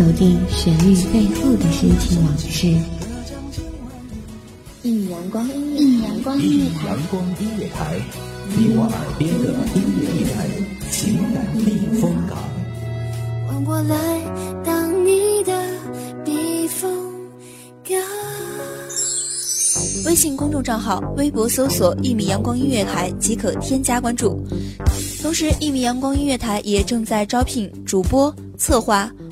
走进旋律背后的深情往事。一米阳光，一米阳光音乐台，阳光音乐台，你我耳边的音乐驿站，情感避风港。换我来当你的避风港。微信公众账号、微博搜索“一米阳光音乐台”即可添加关注。同时，一米阳光音乐台也正在招聘主播、策划。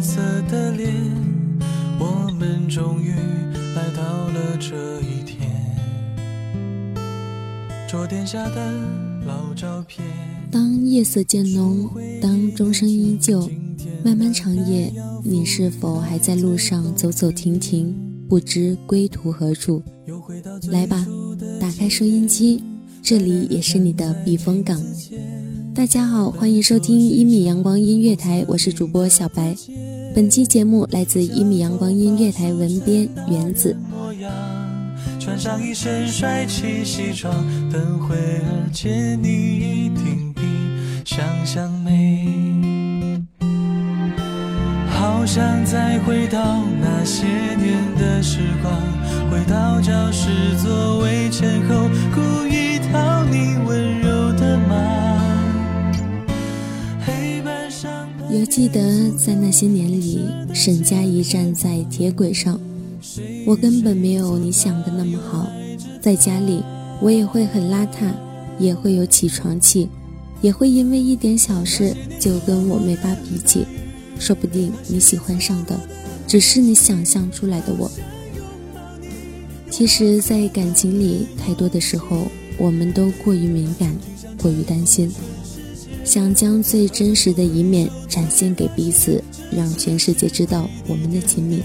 青涩的脸，我们终于来到了这一天。桌垫下的老照片。当夜色渐浓，当钟声依旧，漫漫长夜，你是否还在路上走走停停，不知归途何处？来吧，打开收音机，这里也是你的避风港。大家好，欢迎收听一米阳光音乐台，我是主播小白。本期节目来自一米阳光音乐台文编原子。穿上一身帅气西装，等会儿见你一定比想象美。好想再回到那些年的时光，回到教室座位前后，故意讨你温柔犹记得在那些年里，沈佳宜站在铁轨上，我根本没有你想的那么好。在家里，我也会很邋遢，也会有起床气，也会因为一点小事就跟我没发脾气。说不定你喜欢上的，只是你想象出来的我。其实，在感情里，太多的时候，我们都过于敏感，过于担心。想将最真实的一面展现给彼此，让全世界知道我们的亲密，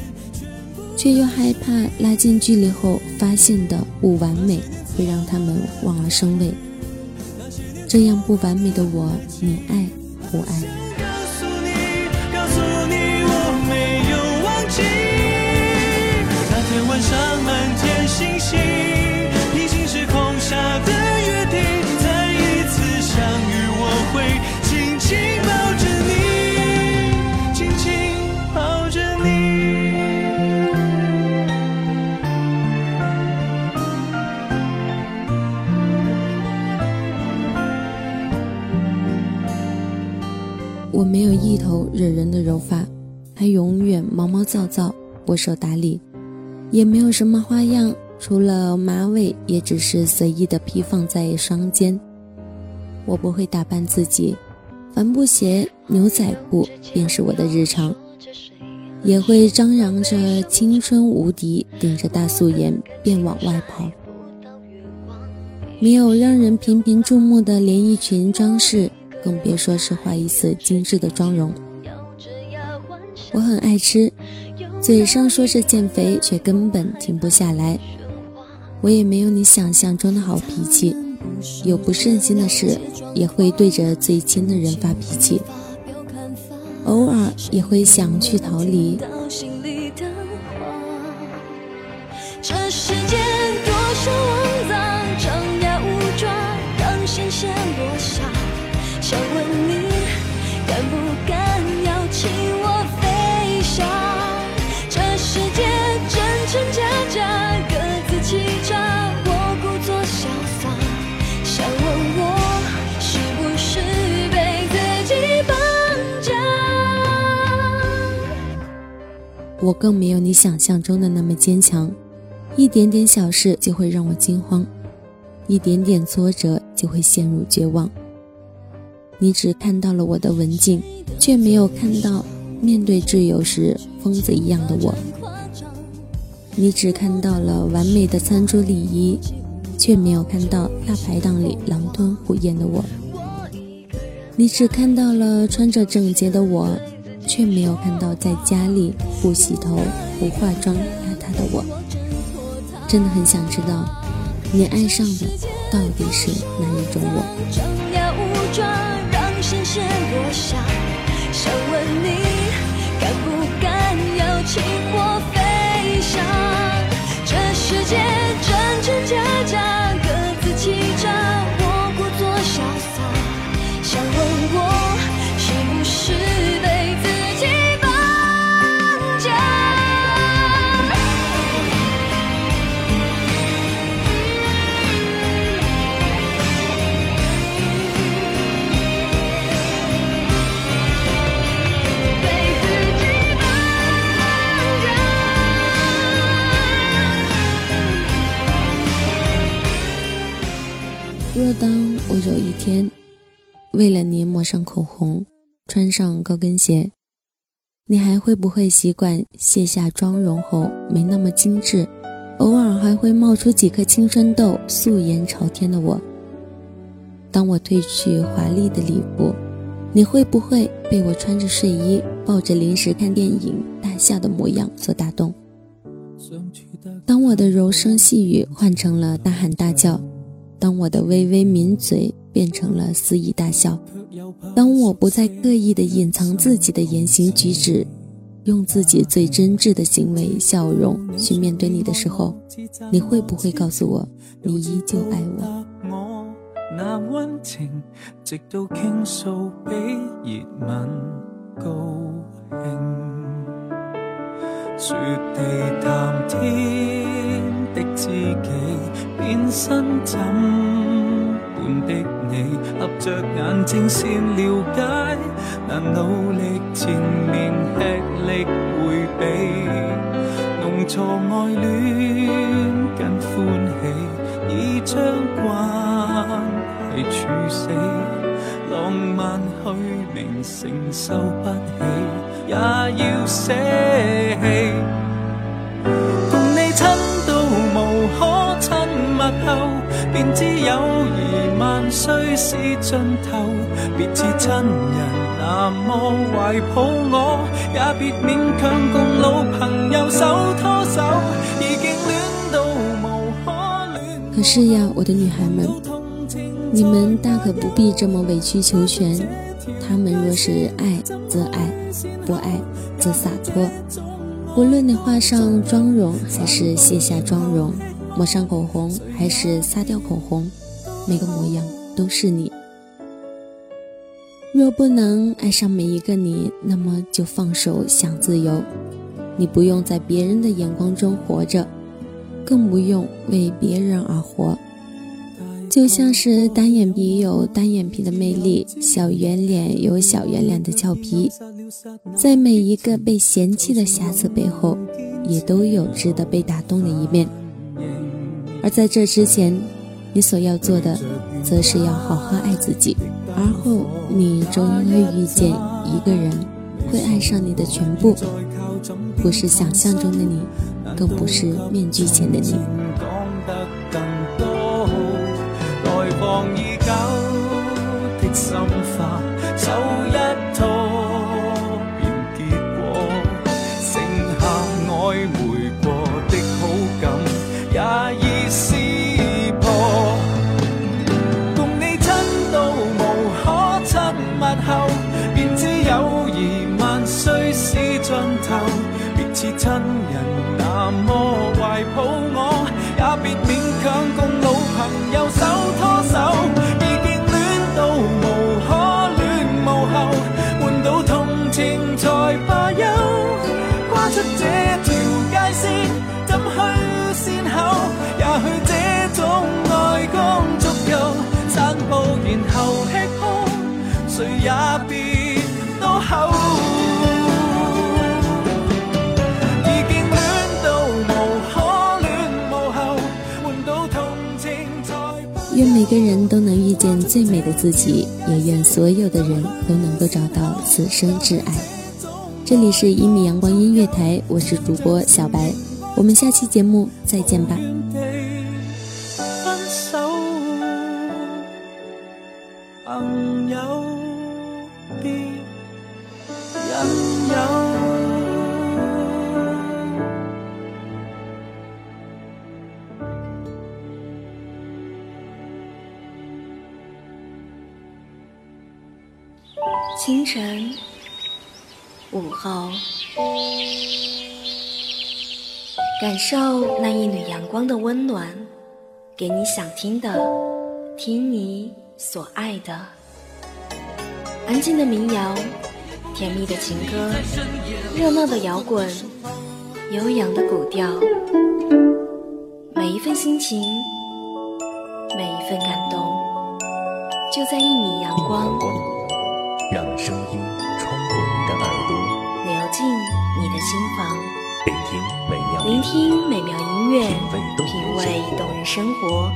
却又害怕拉近距离后发现的不完美会让他们望而生畏。这样不完美的我，你爱不爱？星星，我没有一头惹人的柔发，还永远毛毛躁躁、不受打理，也没有什么花样，除了马尾，也只是随意的披放在双肩。我不会打扮自己，帆布鞋、牛仔裤便是我的日常，也会张扬着青春无敌，顶着大素颜便往外跑。没有让人频频注目的连衣裙装饰。更别说是画一次精致的妆容。我很爱吃，嘴上说着减肥，却根本停不下来。我也没有你想象中的好脾气，有不顺心的事也会对着最亲的人发脾气，偶尔也会想去逃离。我更没有你想象中的那么坚强，一点点小事就会让我惊慌，一点点挫折就会陷入绝望。你只看到了我的文静，却没有看到面对挚友时疯子一样的我。你只看到了完美的餐桌礼仪，却没有看到大排档里狼吞虎咽的我。你只看到了穿着整洁的我，却没有看到在家里不洗头、不化妆、邋遢的我。真的很想知道，你爱上的到底是哪一种我？天为了你抹上口红，穿上高跟鞋，你还会不会习惯卸下妆容后没那么精致，偶尔还会冒出几颗青春痘、素颜朝天的我？当我褪去华丽的礼服，你会不会被我穿着睡衣抱着零食看电影大笑的模样所打动？当我的柔声细语换成了大喊大叫？当我的微微抿嘴变成了肆意大笑，当我不再刻意的隐藏自己的言行举止，用自己最真挚的行为笑容去面对你的时候，你会不会告诉我，你依旧爱我？的知己变身怎的你，合着眼睛先了解，难努力前面吃力回避，弄错爱恋跟欢喜，已将关系处死，浪漫虚名承受不起，也要舍弃。共你亲到无可亲密后，便知有谊万岁是尽头。别似亲人那么怀抱我，也别勉强共老朋友手拖手。已经可恋。可是呀，我的女孩们，你们大可不必这么委曲求全。他们若是爱则爱，不爱则洒脱。无论你画上妆容，还是卸下妆容。抹上口红还是擦掉口红，每个模样都是你。若不能爱上每一个你，那么就放手想自由。你不用在别人的眼光中活着，更不用为别人而活。就像是单眼皮有单眼皮的魅力，小圆脸有小圆脸的俏皮，在每一个被嫌弃的瑕疵背后，也都有值得被打动的一面。而在这之前，你所要做的，则是要好好爱自己。而后，你终会遇见一个人，会爱上你的全部，不是想象中的你，更不是面具前的你。这条界线，怎去善后？也许这种爱刚足够，散步然后吃喝，谁也别多口。愿每个人都能遇见最美的自己，也愿所有的人都能够找到此生挚爱。这里是一米阳光音乐台，我是主播小白。我们下期节目再见吧。清晨，午后，感受那一缕阳光的温暖，给你想听的，听你所爱的。安静的民谣，甜蜜的情歌，热闹的摇滚，悠扬的古调，每一份心情，每一份感动，就在一米阳光。让声音的耳朵，流进你的心房，聆听美妙聆听美妙音乐，品味动人生活。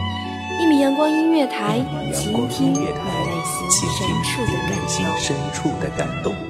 一米阳光音乐台，倾听你内心深处的感动。